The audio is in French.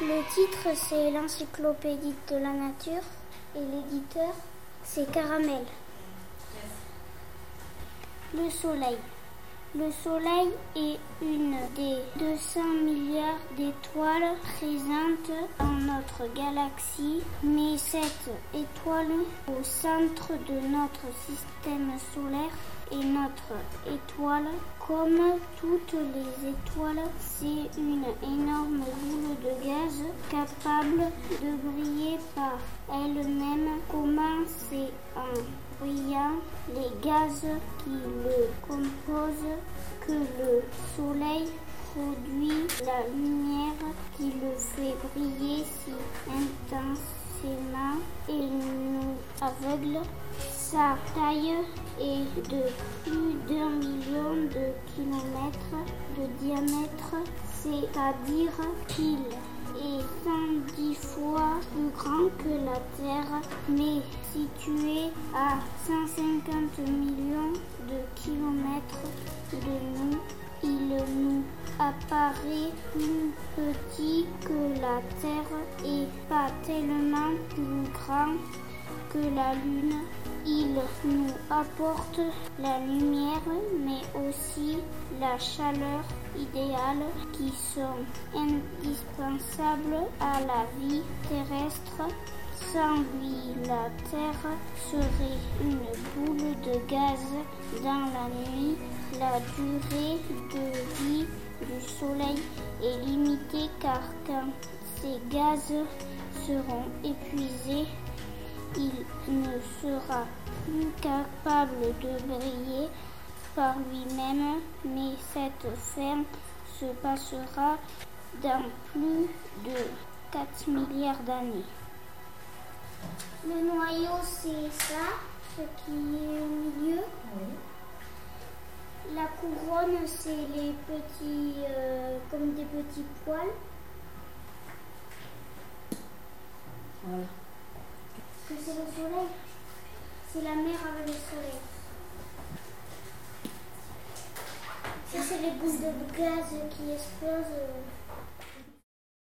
Le titre, c'est l'encyclopédie de la nature et l'éditeur, c'est Caramel. Le soleil. Le soleil est une des 200 milliards d'étoiles présentes dans notre galaxie, mais cette étoile au centre de notre système solaire est notre étoile. Comme toutes les étoiles, c'est une énorme boule de gaz capable de briller par elle-même. Comment c'est brillant les gaz qui le composent que le soleil produit la lumière qui le fait briller si intensément et nous aveugle. Sa taille est de plus d'un million de kilomètres de diamètre, c'est-à-dire qu'il est 110 fois plus grand que la Terre, mais situé à 150 millions de kilomètres de nous. Il nous apparaît plus petit que la Terre et pas tellement plus grand que la Lune. Il nous apporte la lumière, mais aussi la chaleur idéale qui sont indispensables à la vie terrestre. Sans lui, la Terre serait une boule de gaz dans la nuit. La durée de vie du Soleil est limitée car quand ces gaz seront épuisés, il ne sera plus capable de briller par lui-même, mais cette fin se passera dans plus de 4 milliards d'années. Le noyau, c'est ça, ce qui est au milieu? La couronne, c'est les petits, euh, comme des petits poils? Voilà. Que c'est le C'est la mer avec le soleil. C'est les boules de gaz qui explosent. euh,